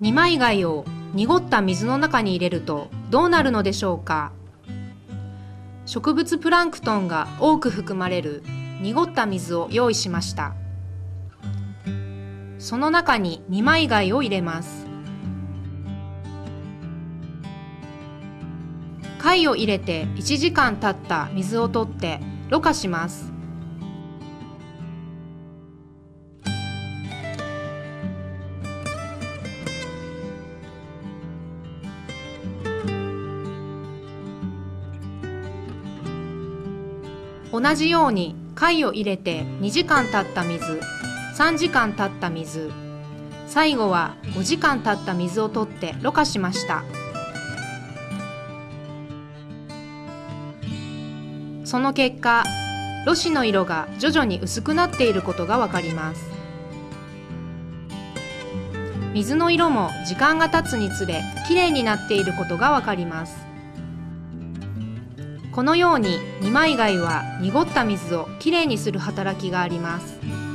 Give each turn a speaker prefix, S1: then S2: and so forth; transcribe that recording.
S1: 二枚貝を濁った水の中に入れるとどうなるのでしょうか？植物プランクトンが多く含まれる濁った水を用意しました。その中に二枚貝を入れます。貝を入れて1時間経った水を取ってろ過します。同じように貝を入れて2時間経った水3時間経った水最後は5時間経った水を取ってろ過しました。その結果ろ紙の色が徐々に薄くなっていることがわかります。水の色も時間が経つにつれきれいになっていることがわかります。このように二枚貝は濁った水をきれいにする働きがあります。